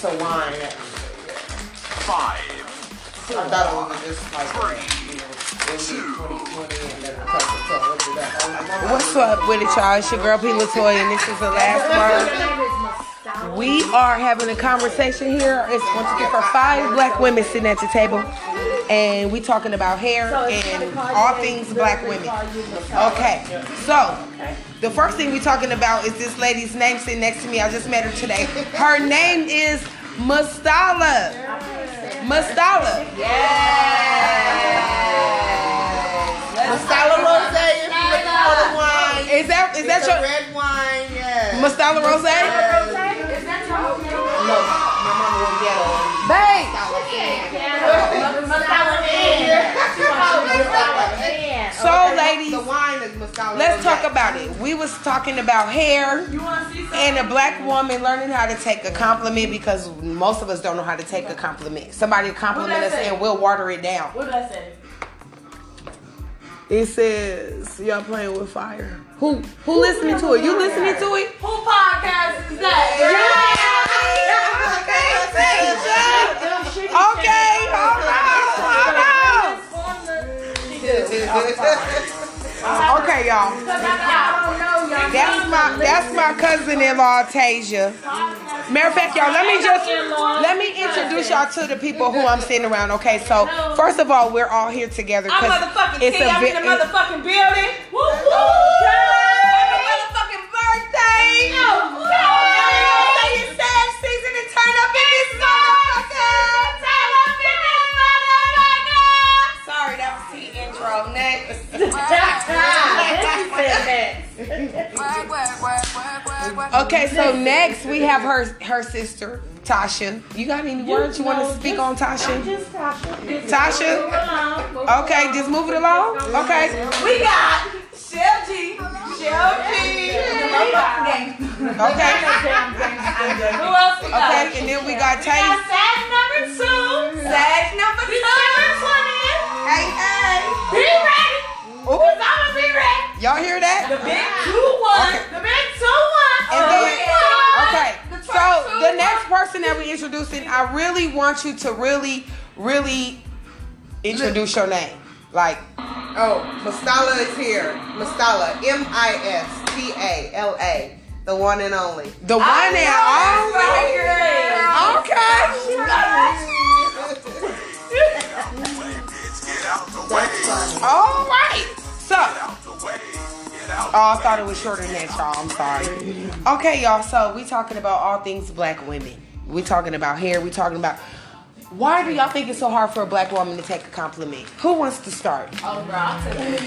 just a wine. Five, I thought it was just like you know, early 2020 and then a couple so we'll do that. What's up with it, y'all? It's your girl P. Latoya, and this is the last word. We are having a conversation here. It's going to be for five black women sitting at the table, and we talking about hair and all things black women. Okay, so the first thing we're talking about is this lady's name sitting next to me. I just met her today. Her name is Mustala. Mustala. Mustala Rose, if you looking for the wine. Is that is that It's a your red wine, yeah. Mustala Rose? Let's Rose. talk about it. We was talking about hair and a black woman learning how to take a compliment because most of us don't know how to take a compliment. Somebody compliment us and we'll water it down. What did I say? It says y'all playing with fire. Who who listening to it? You listening to it? Who podcast is that? Okay, hold on, hold on. Uh, okay, y'all. That's my that's my cousin-in-law Tasia. Matter of fact, y'all, let me just let me introduce y'all to the people who I'm sitting around. Okay, so first of all, we're all here together because motherfucking it's a I'm in the motherfucking building. Woo woo! Okay, so next we have her her sister Tasha. You got any words you want to speak on Tasha? Tasha? Okay, just move it along. Okay. We got Shell G. Shell G. Okay. Who else we got? Okay, and then we got Tay. Sag number two. Sag number y'all hear that? The big two one. Okay. The big two one. And Oh, then- yeah. Okay, The so first two the one. next person that we're introducing, I really want you to really, really introduce your name. Like, Oh, Mustala is here. Mustala, M I S T A L A, the one and only. the one and only. Okay. get out the way, All right. Oh, I thought it was shorter than that, y'all. I'm sorry. Okay, y'all. So we talking about all things black women. We talking about hair. We talking about. Why do y'all think it's so hard for a black woman to take a compliment? Who wants to start? Oh,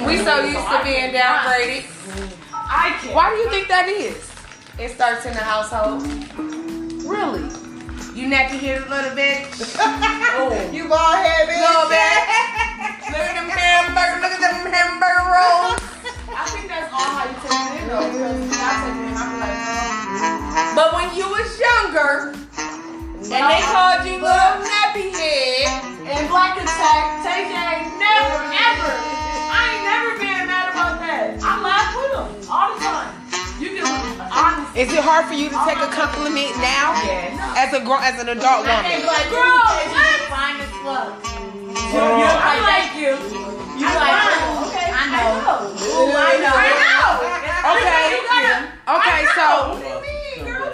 we so used to being downgraded. I can't. Why do you think that is? It starts in the household. Really? You nappy headed little bitch. Oh. You bald headed. Little bitch. Look at them hamburger. Look at them hamburger rolls. How you take it in though. Because I take it in, I'm like, But when you was younger, and they called you little nappy head, and Black Attack, TJ ain't never, ever. I ain't never been mad about that. I laugh with them all the time. You can honestly. Is it hard for you to take a compliment now? As a grown, as an adult woman. like, girl, what? Fine as fuck. you I'm like, you. you like, okay, I know. Ooh, I know. I know. Okay. Okay, so what do you mean, girl?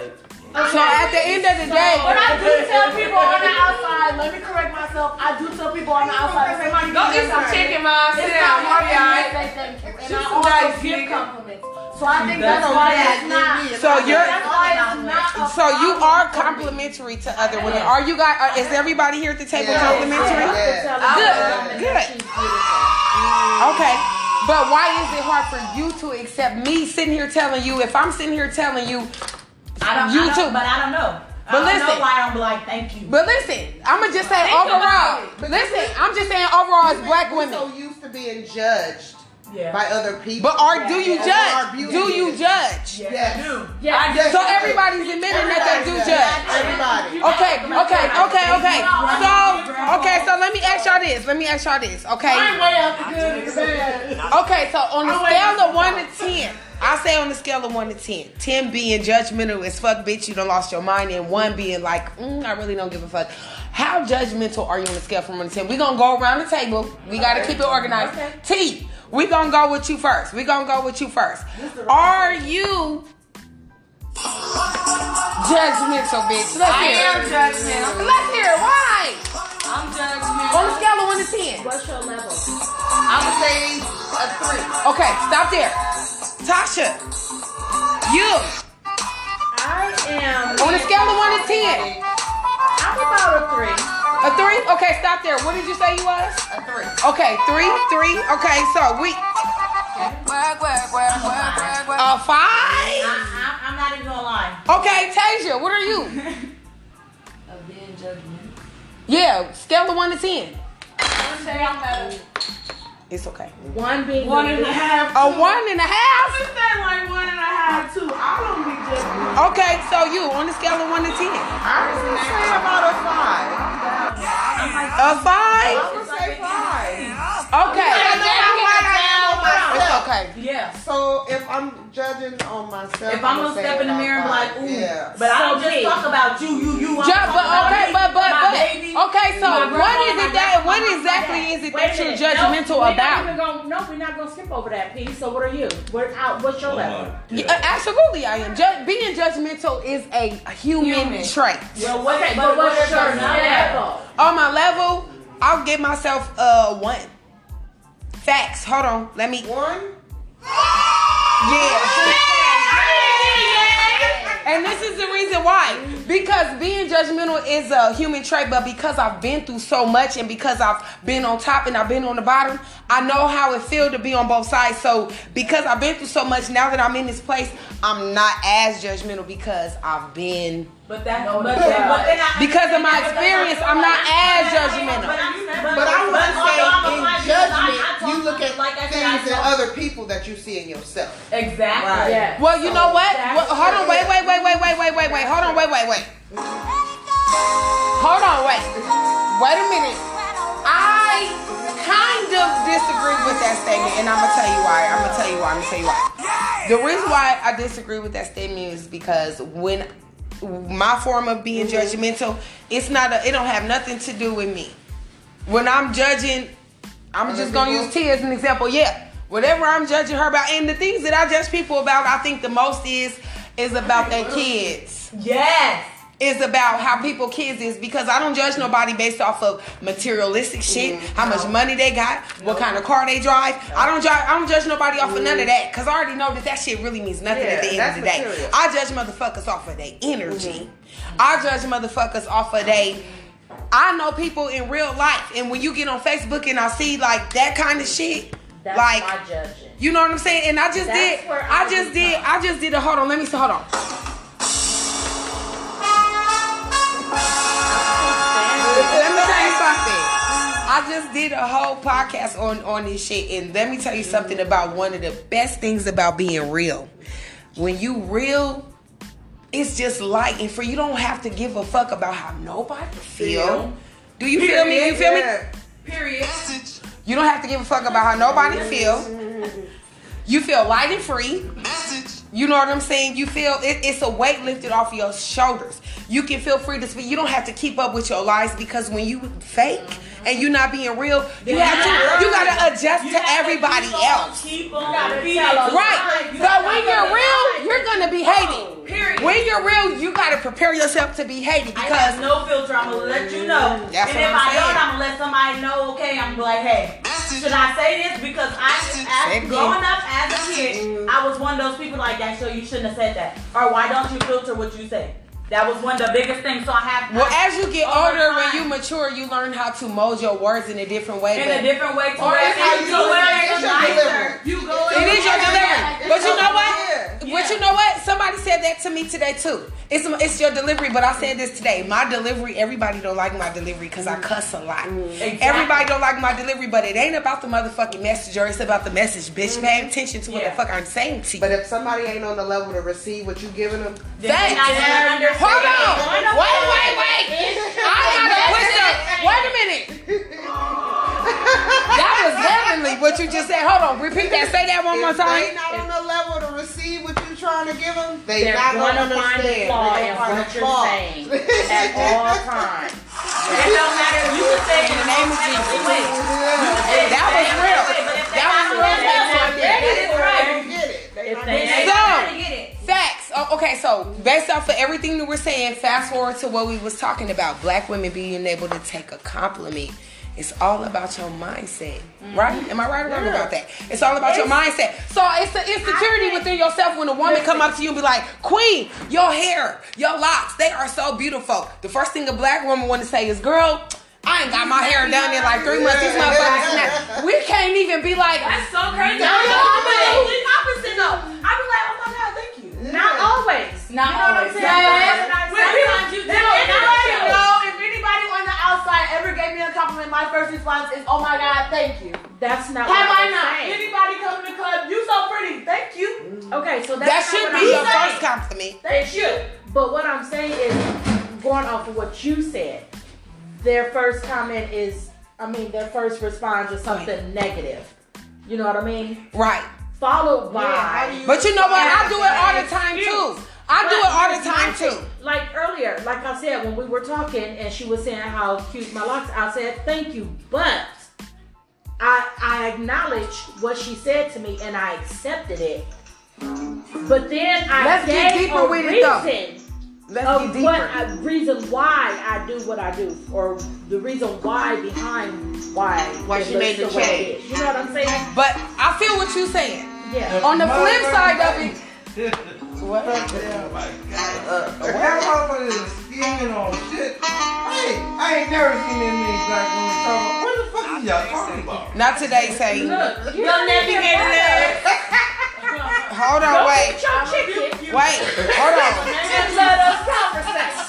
so at the end of the day, But I do tell people on the outside, let me correct myself, I do tell people on the outside, if somebody Go eat me some chicken, mom. Sit down. not hard You'll be for me alright. to say thank you. And I some also give compliments. So I think that's why it's not. so you're That's why it's not. a so you are complimentary to other women. Are you guys? Are, is everybody here at the table Yeah. complimentary? Yeah. Good, good. Okay. But why is it hard for you to accept me sitting here telling you if I'm sitting here telling you I don't, You I don't, too. But I don't know. But I don't listen. know why I don't be like, thank you. But listen, I'ma just say Think overall. But Listen, I'm just saying overall as black women. so used to being judged Yeah. by other people. But are do you Over our judge? beauty Do you is- judge? Yes. Yeah. Yes. So everybody's admitting that they do judge. Everybody. Okay, okay, okay, okay. So, y'all this. Let me ask y'all this, okay? I'm way out the good and the bad. Okay, so on the scale of one to ten, I say on the scale of one to ten. Ten being judgmental as fuck, bitch, you done lost your mind, and one being like, mm, I really don't give a fuck. How judgmental are you on the scale from one to ten? We gonna go around the table. We gotta keep it organized. T, we gonna go with you first. We gonna go with you first. Are you judgmental, bitch? Let's I hear. am it. judgmental. Let's hear. it. Why? I'm On the judgmental. scale of one to ten. What's your level? I would say a three. Okay, stop there. Tasha, you I am. on a scale of one to ten. I'm about a three. A three? Okay, stop there. What did you say you was? A three. Okay, three, three. Okay, so we Work, work, work, work, work, work. a five. I, I, I'm not even gonna lie. Okay, Tasia, what are you? Of being judgmental. Yeah, scale of one to ten. I would say I'm a It's okay. One being One the and a least- one and a half. I said like one and a half too. I don't be judging. Okay, so you on the scale of one to ten. I would say about a five. A five. I would say five. Okay. It's okay. Yeah. So if I'm judging on myself, If I'm gonna say step in the mirror and be like, five. ooh, yeah. but I don't just talk about you, you, you. I'm Ju- talking but okay, me, but but but baby, okay. So my what grandma, is my it that? What exactly is it Wait that you're judgmental about? Not even gonna, no, we're not gonna skip over that piece. So what are you? What, out, what's your oh level? Yeah, uh, absolutely, I am. Ju- being judgmental is a human, Human. trait. Well, what, Okay, but but what's what is your your level? On my level, I'll give myself a one. Facts. Hold on. Let me. One. Yeah. And this is the reason why. Because being judgmental is a human trait, but because I've been through so much and because I've been on top and I've been on the bottom, I know how it feels to be on both sides. So because I've been through so much, now that I'm in this place, I'm not as judgmental because I've been But that, No, but, no, then, but then I, because of my experience, I'm not as judgmental. But I but wouldn't I'm say in judgment, I- I talk- you look at like I said, I things in other people that you see in yourself. Exactly. Right. Yeah. Well, you know what? Well, hold on, wait, wait, wait, wait, wait, wait, wait, wait. Hold on, wait, wait, wait. Hold on, wait. Wait a minute. I kind of disagree with that statement, and I'm gonna tell you why. I'm gonna tell you why. I'm gonna tell you why. The reason why I disagree with that statement is because when my form of being judgmental, it's not. A, it don't have nothing to do with me. When I'm judging, I'm Other just gonna use T as an example. Yeah, whatever I'm judging her about, and the things that I judge people about, I think the most is is about their kids Yes. Is about how people kids is because I don't judge nobody based off of materialistic shit, mm-hmm. how much money they got, what kind of car they drive. I don't judge I don't judge nobody off of none of mm-hmm. that because I already know that that shit really means nothing Yeah, at the end of the day. material. I judge motherfuckers off of their energy. Mm-hmm. I judge motherfuckers off of they I know people in real life and when you get on Facebook and I see like that kind of shit, That's like you know what I'm saying? And I just That's did I I just did I just did a hold on, let me see hold on. I just did a whole podcast on on this shit, and let me tell you something about one of the best things about being real. When you real, it's just light, and for you don't have to give a fuck about how nobody feel. Do you feel me? You feel me? Period. You don't have to give a fuck about how nobody feel. You feel light and free. You know what I'm saying? You feel it, it's a weight lifted off your shoulders. You can feel free to speak. You don't have to keep up with your lies because when you fake and you're not being real, you have to you gotta adjust You to have everybody keep on- else. Keep on gotta feeding tell to us. the Right. light. You So when you're real, you're gonna be hated. Period. When you're real, you gotta prepare yourself to be hated because have no filter. I'm gonna let you know. Mm, that's and what if I'm I saying. don't, I'm gonna let somebody know. Okay, I'm going like, hey, should I say this? Because I, Say as, again. growing up as a kid, mm. I was one of those people like that. So you shouldn't have said that. Or why don't you filter what you say? That was one of the biggest things. So I have. well, as you get Over older, when you mature, you learn how to mold your words in a different way. in but- a different way to Or where it's how you to do it. It's it's your delivery. You go. It is your delivery. But you know what? Yeah. But you know what? Somebody said that to me today too. It's it's your delivery, but I said this today. My delivery, everybody don't like my delivery because I mm. cuss a lot. Exactly. Everybody don't like my delivery, but it ain't about the motherfucking message or it's about the message, bitch. Mm-hmm. Pay attention to what Yeah. the fuck I'm saying to you. But if somebody ain't on the level to receive what you giving them, Then they not understand. Hold on. Wait, wait, wait. I gotta put some. Wait a minute. That was heavenly. What you just said. Hold on. Repeat that. Say that one more If they time. not on the level to receive what you're trying to give them, they They're not going gonna find the understand. flaw in what you're flaw. saying at all times. It don't matter if you can say In the name of Jesus. Wait, That was real. That was real. That's That's what it is, They right? don't get it. They If not they- get it. So- Everybody get it. Facts. Oh, okay, so based off of everything that we're saying, fast forward to what we was talking about, black women being able to take a compliment. It's all about your mindset, mm-hmm. right? Am I right or wrong about that? It's all about your mindset. So it's the insecurity within yourself when a woman come up to you and be like, "Queen, your hair, your locks, they are so beautiful." The first thing a black woman want to say is, "Girl." I ain't got my hair done in like three months. These motherfuckers, snap. we can't even be like, That's so crazy. No, I'm no, opposite though. I be like, my god, thank you. Not always. Not you know always. What I'm saying? Sometimes you do, if not anybody you. know, if anybody on the outside ever gave me a compliment, my first response is, "Oh my God, thank you." That's not Have what I I'm not? saying. Anybody come to the club, you so pretty, thank you. Okay, so that's that should be I'm your saying. first compliment. Thank you. But what I'm saying is, going off of what you said, their first comment is, I mean, their first response is something negative. You know what I mean? Right. Followed by. Yeah, how do you But you know what? I do it all the respond? time too. I do it all the time But too. Like earlier, like I said, when we were talking and she was saying how cute my locks, I said thank you, but I I acknowledged what she said to me and I accepted it. But then I Let's get gave deeper a with it, though. Reason Let's of get what. I, reason why I do what I do, or the reason why behind why Why it she made the way change. You know what I'm saying? But I feel what you're saying. Yeah. On the flip side of it, what? Oh my God. Where That motherfucker is scheming on shit. Hey, I ain't never seen that many black women talk about. What the fuck is y'all talking about? Not today, say. Look, you Your navigator there. Hold on, wait. Get your chicken Wait, hold on. and let us conversate.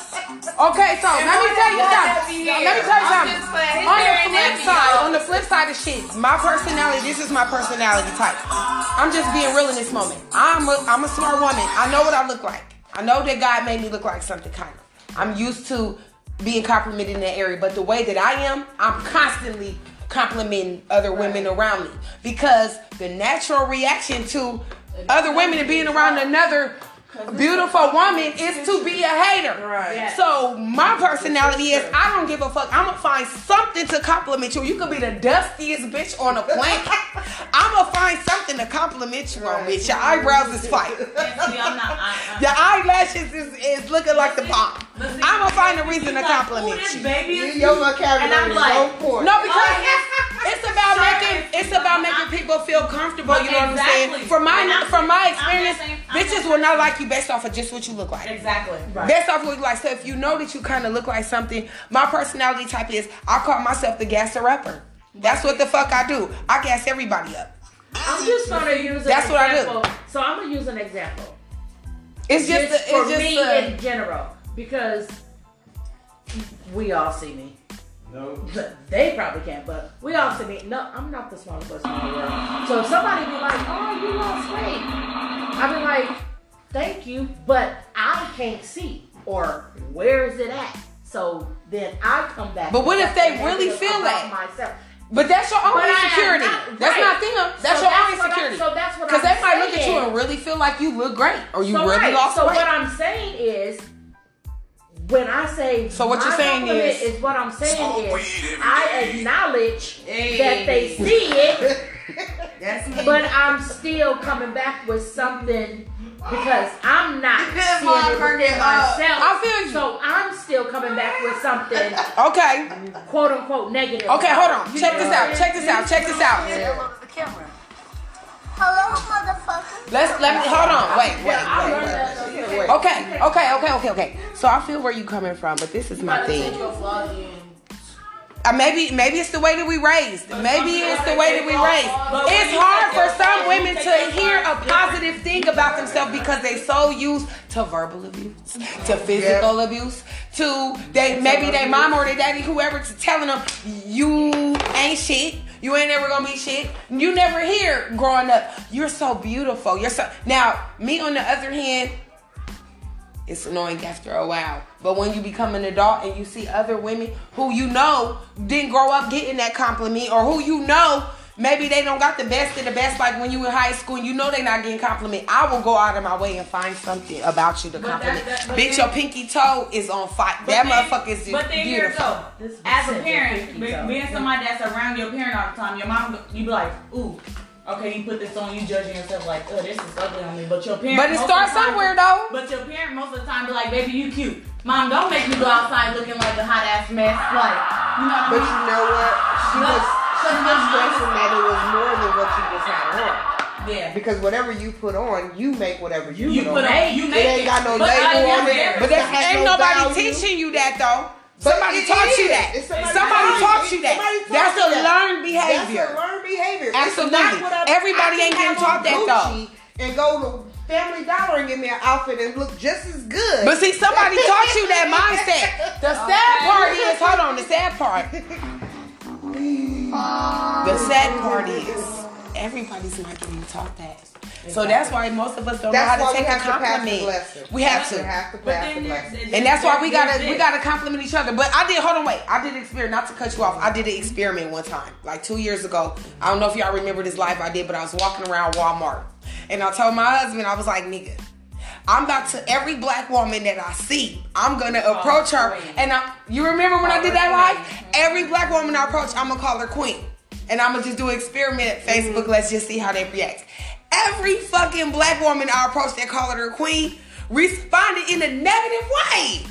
Okay, so let me tell you something. Let me tell you something. just playing. His On the flip side, y'all. on the flip side of shit, my personality, this is my personality type. I'm just being real in this moment. I'm a, I'm a smart woman. I know what I look like. I know that God made me look like something kind of. I'm used to being complimented in that area, but the way that I am, I'm constantly complimenting other women around me because the natural reaction to other women and being around another beautiful woman is to be a hater. Right. So my personality is I don't give a fuck. I'm gonna find something to compliment you. You could be the dustiest bitch on the planet. I'm gonna find something to compliment you on, bitch. Your eyebrows is fire. See, I'm not. I, uh. Your eyelashes is, is looking like the bomb. I'm gonna find a reason to compliment you. baby is Your vocabulary And I'm is like, so poor. No, because oh, it's about making people feel comfortable. You know what I'm saying? From my And from my experience, saying- bitches will not like you based off of just what you look like. Exactly. Based off what you like. So if you know that you kind of look like something, my personality type is I call myself the gasser upper. That's what the fuck I do. I gas everybody up. I'm just gonna use an That's what I do. example. So I'm gonna use an example. It's just, Just a, for just me a- in general, because we all see me. No. They probably can't, but we all see me. No, I'm not the smallest person in the world. So if somebody be like, "Oh, you lost weight," I be like, "Thank you," but I can't see or where is it at. So then I come back. But what if they really negative feel about that? Myself. But that's your own But insecurity. not- that's right. not them. That's So your that's own what I- insecurity. so that's what Because I'm they might look at you and really feel like you look great or you so really right. lost so weight. what I'm saying is, when I say So what my you're saying compliment is- what I'm saying is I acknowledge Hey. that they see it, That's me. but I'm still coming back with something because I'm not seeing it within myself. I feel you. So I'm still coming back with something okay. quote unquote negative. Okay, hold on. Check this out. Check this out. Check this out. Hello to the camera. Hello, motherfucker. Let's let me hold on. Wait, wait, wait, learned wait. that. Wait. Okay, okay, okay, okay, okay. So I feel where you coming from, but this is my thing. Uh, maybe maybe it's the way that we raised. Maybe it's the way that we raised. It's hard for some women to hear a positive thing about themselves because they so used to verbal abuse, to physical abuse, to they maybe their mom or their daddy, whoever, to telling them you ain't shit. You ain't never gonna be shit. You never hear growing up. You're so beautiful. You're so now. Me on the other hand, It's annoying after a while. But when you become an adult and you see other women who you know didn't grow up getting that compliment or who you know maybe they don't got the best of the best like when you in high school and you know they not getting compliment, I will go out of my way and find something about you to But that- compliment. that- Bitch, then- your pinky toe is on fire. That then- motherfucker is beautiful. But then here it go. This As a parent, pinky toe. being somebody that's around your parent all the time, your mom, you be like, ooh, okay, you put this on, you judging yourself like, oh, this is ugly on me. But your parent, But it most of starts the time- somewhere though. But your parent most of the time be like, baby, you cute. Mom, don't make me go outside looking like a hot ass mess. Like, you know what I But mean? you know what? She But- was she but was my that it was more than what you just had on. Yeah. Because whatever you put on, you make whatever you, You put on. on, you It make ain't got no But label on it. But It has ain't no nobody value. teaching you that though. But Somebody it taught you that. Somebody Somebody taught you. that. Somebody That's you a that. learned behavior. That's a learned behavior. Absolutely. I- Everybody I ain't getting taught that, though. And go to Family Dollar and get me an outfit and look just as good. But see, somebody taught you that mindset. The sad part is, hold on, the sad part. The sad part is, everybody's not getting taught that. So that's why most of us don't That's know how to take a have to compliment. We have to. have to pass the lesson. And that's why we gotta we gotta compliment each other. But I did hold on wait. I did experiment not to cut you off. I did an experiment one time, like two years ago. I don't know if y'all remember this live I did, but I was walking around Walmart and I told my husband, I was like, nigga, I'm about to every black woman that I see, I'm gonna approach her. And I, you remember when I did that live? Every black woman I approach, I'm gonna call her queen. And I'm gonna just do an experiment at Facebook. Let's just see how they react. Every fucking black woman I approach that called her queen responded in a negative way.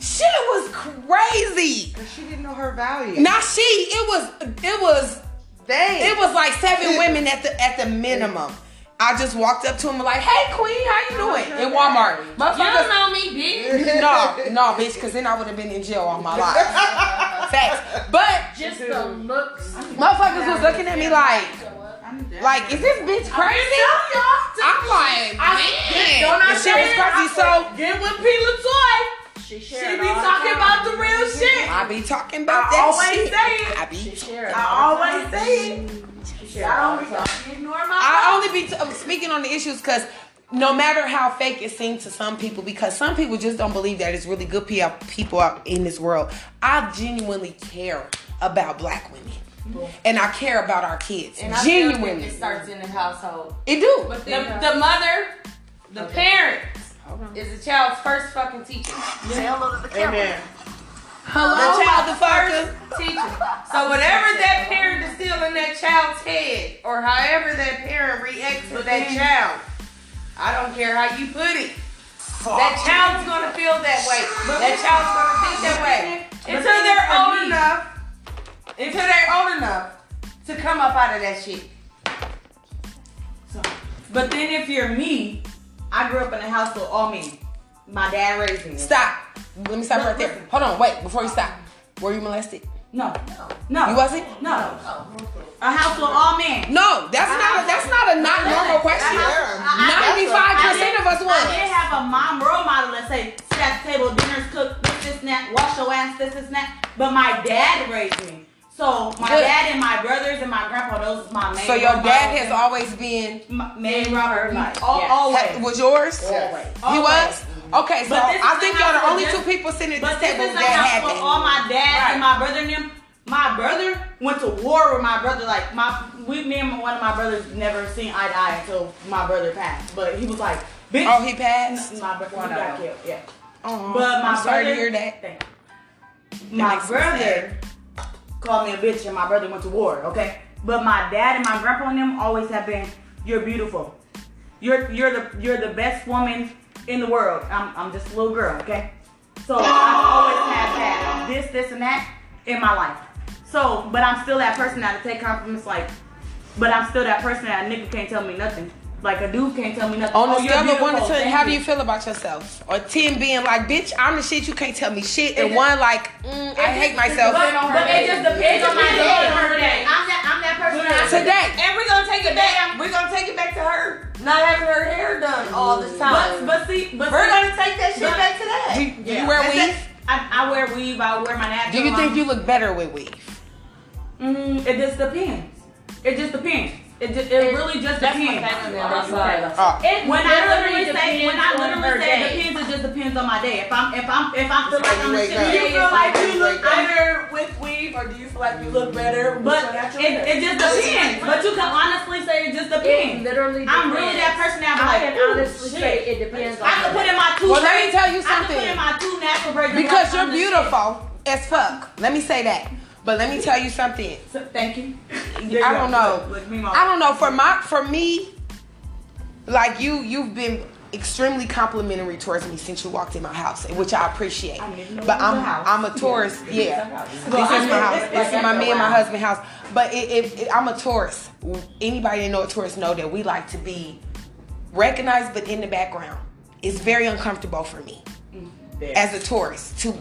Shit was crazy. She didn't know her value. Not she. It was. It was. Dang. It was like seven women at the at the minimum. I just walked up to them like, "Hey, queen, how you doing?" In Walmart, You motherfuckers. know me, bitch. No, no, bitch, because then I would have been in jail all my life. Facts. But Just the looks. motherfuckers was looking at me like, like, is this bitch crazy? I'm like, man, Don't I the shit was say it? crazy. So Get with P. Latoy. She She be talking about the real shit. I be talking about I that always shit. say it. I be She I always say it. She shared all the. Ignore my I only be t- uh, speaking on the issues because no matter how fake it seems to some people, because some people just don't believe that it's really good people out in this world. I genuinely care about black women, and I care about our kids. And I still think genuinely, it starts in the household. it do. But the, the mother, the parent, is the child's first fucking teacher. Say hello to the camera. Amen. Hello, the motherfucker. first teacher. So whatever that parent is still in that child's head, or however that parent reacts with that mm-hmm. child, I don't care how you put it. That child's gonna feel that way. That child's gonna think that way until they're old enough. Until they're old enough to come up out of that shit. So, but then if you're me, I grew up in a household all men. My dad raised me. Stop. Let me stop No, right there. listen. Hold on, wait. Before you stop, were you molested? No, no, You wasn't? No, a house with all men. No, that's not. A, that's not a not normal question. Ninety-five percent of us I was. did have a mom role model that say, sit at the table, dinner's cooked, this, this, and that, wash your ass, this, this, and that. But my dad raised me. So my Good. dad and my brothers and my grandpa, those is my main So your dad has always been. my main role yes. Always. Was yours? Always. He was. Okay, so this I think y'all the only two people sitting at But this this table is the that had that. all my dads Right. and my brother and them. My brother went to war with my brother. Like my, we, me and one of my brothers never seen eye to eye until my brother passed. But he was like, bitch. Oh, he passed. My brother got killed. Yeah. Oh, But my I'm sorry brother, to hear that. Thank you. My brother called me a bitch, and my brother went to war. Okay, but my dad and my grandpa and them always have been. You're beautiful. You're you're the you're the best woman in the world. I'm I'm just a little girl. Okay, so I've always had that this this and that in my life. So, but I'm still that person that'll take compliments. Like, but I'm still that person that a nigga can't tell me nothing. Like a dude can't tell me nothing. On Oh, the you're scale of one to ten, how do you feel about yourself? Or ten being like, bitch, I'm the shit. You can't tell me shit. And one like, mm, I hate myself. But, but it just depends on my It day. on her day. I'm that I'm that person. that- Today. and we're gonna take it back. We're gonna take it back to her not having her hair done all the time. But, but see, but We're see, gonna take that shit back to that. Do, do you wear weave? I, I wear weave. I wear my natural. Do you think you look better with weave? Mm, it just depends. It just depends. It, ju- it really just depends. It When I literally literally say, when I literally say day. it depends, it just depends on my day. If I'm, if I'm, if I feel like how I'm you a wake shit. Do you feel like you you look wake better with weave, or do you feel like you look better? But it, it just depends. But you can honestly say it just It depends. literally I'm really that person that be I like, can honestly say it depends on I can put in my two. Well, let me braids. tell you something. I can something. put in my two natural braids. Because you're down the street. beautiful as fuck. Let me say that. But let me tell you something. Thank you. I don't know. I don't know. For my for me, like you, you've been extremely complimentary towards me since you walked in my house, which I appreciate. But I'm I'm a Taurus. Yeah, this is my house. This is my me and my husband house. But it, it, it, I'm a Taurus. Anybody that know a Taurus know that we like to be recognized, but in the background. It's very uncomfortable for me as a Taurus to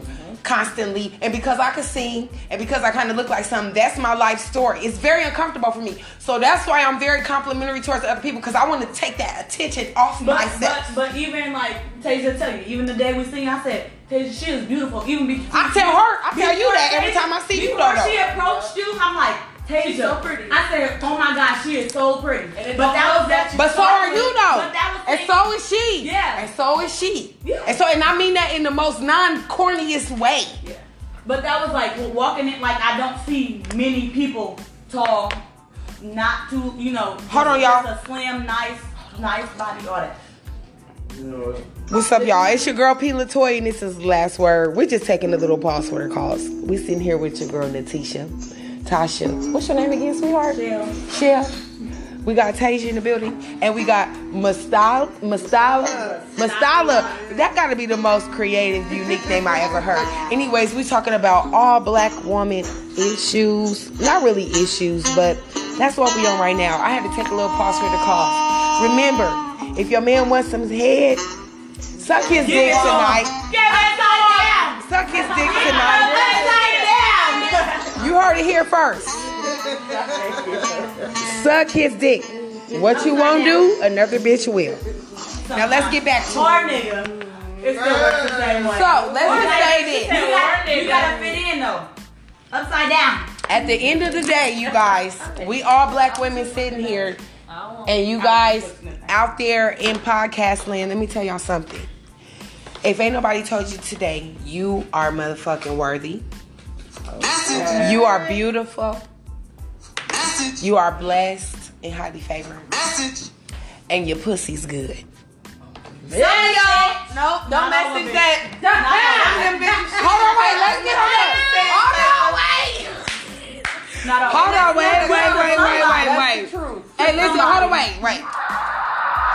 constantly and because I could sing and because I kind of look like something that's my life story it's very uncomfortable for me so that's why I'm very complimentary towards other people because I want to take that attention off But, myself but but even like Tasia tell you, even the day we sing, I said, Tasia, she is beautiful. Even be, I tell her I tell you that every Tasia- time I see you Before though, she though. approached you, I'm like, Tasia, She's so pretty. I said, oh my God, she is so pretty. it But that was that that. but so are you and so is she Yeah. and so is she Yeah. and so and I mean that in the most non-corniest way Yeah. But that was like walking in like I don't see many people tall, not too, you know. Hold on, y'all. A slim, nice, nice body, all that. What's up, y'all? It's your girl P. Latoya, and this is the last word. We're just taking a little pause for the calls. We sitting here with your girl Natisha, Tasha. What's your name again, sweetheart? Shell. Shell. We got Tasia in the building, and we got Mastala. Mastala. Mastala. That got to be the most creative, unique name I ever heard. Anyways, we talking about all black woman issues. Not really issues, but that's what we on right now. I had to take a little pause for the calls. Remember, if your man wants some head, suck his dick tonight. Get side down. Suck his dick tonight. That side down. You heard it here first. Suck his dick. What you won't do, another bitch will. Now let's get back to Or it. nigga. It still works the same way. So let's just say You, this. got, you gotta fit in though. Upside down. At the end of the day, you guys, we all black women sitting here, and you guys out there in podcast land. Let me tell y'all something. If ain't nobody told you today, you are motherfucking worthy. You are beautiful. You are blessed and highly favored. Message. And your pussy's good. There you go. Nope, don't message that. Hold on, wait, let's get on that. Hold on, wait. Not all. Hold on, wait, wait, wait, wait, wait, wait. Hey, listen, hold on, wait, wait.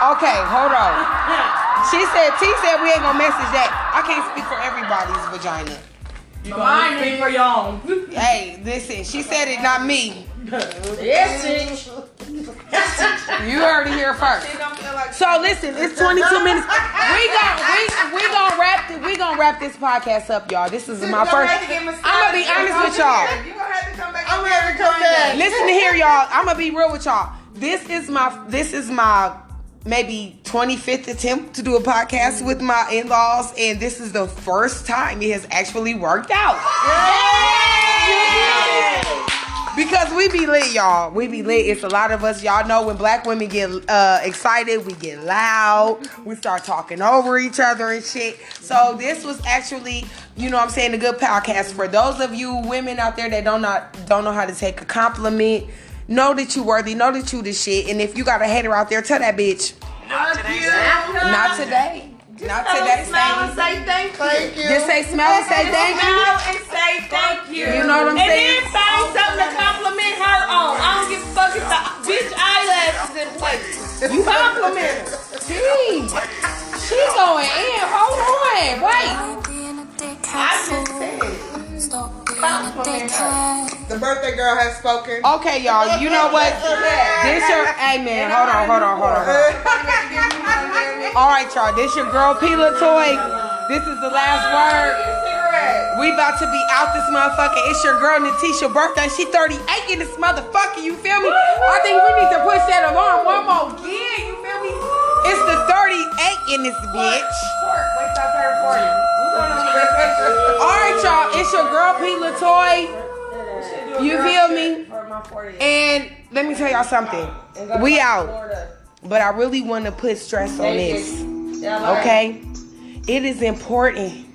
Okay, hold on. She said, T said we ain't gonna message that. I can't speak for everybody's vagina. You gonna speak for your own. Hey, listen, she said it, not me. Yes, bitch. You heard it here first. So listen, it's 22 minutes. We gon' we we gonna wrap this, we gonna wrap this podcast up, y'all. This is my first. I'm gonna be honest with y'all. You gonna have to come back. I'm ready to come back. Listen to here, y'all. I'm gonna be real with y'all. This is my this is my maybe 25th attempt to do a podcast with my in-laws, and this is the first time it has actually worked out. Because we be lit, y'all. We be lit. It's a lot of us. Y'all know when black women get uh, excited, we get loud. We start talking over each other and shit. So this was actually, you know what I'm saying, a good podcast. For those of you women out there that don't not don't know how to take a compliment, know that you worthy, know that you the shit. And if you got a hater out there, tell that bitch. Not today. Not today. Not today. Smile and Say, say thank you. Thank you. just say smell and say thank you. Smile and say thank you. You know what I'm And saying? And then find something to compliment her on. I don't give a fuck if the bitch eyelashes in place. You compliment her. Gee, she going in. Hold on. Wait. The birthday girl has spoken. Okay, y'all. You know what? This your hey man. Hold on, hold on, hold on. All right, y'all. This your girl P. Latoy. This is the last word. We about to be out this motherfucker. It's your girl Natisha birthday. She 38 in this motherfucker. You feel me? I think we need to push that alarm one more again. You feel me? It's the 38 in this bitch. Wait till I turn 40. All right, y'all. It's your girl P. Latoy. You feel me? For my 40. And let me tell y'all something. We out. But I really want to put stress on this. Okay? It is important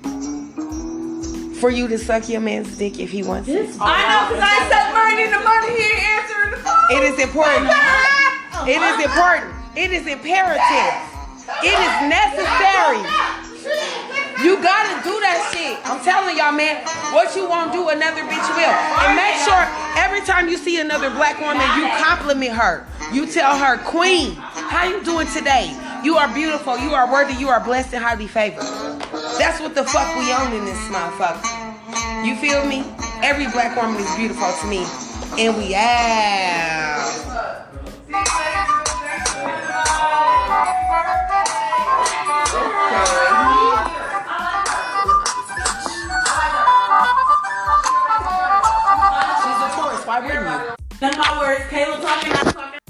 for you to suck your man's dick if he wants it. I know, cause I mine in the money. He ain't answering the phone. It is important. It is important. It is imperative. It is necessary. You gotta do that shit. I'm telling y'all, man. What you won't do, another bitch will. And make sure every time you see another black woman, you compliment her. You tell her, Queen, how you doing today? You are beautiful. You are worthy. You are blessed and highly favored. That's what the fuck we own in this motherfucker. You feel me? Every black woman is beautiful to me. And we out. She's a Taurus. Why wouldn't you? Of my words. I'm talking.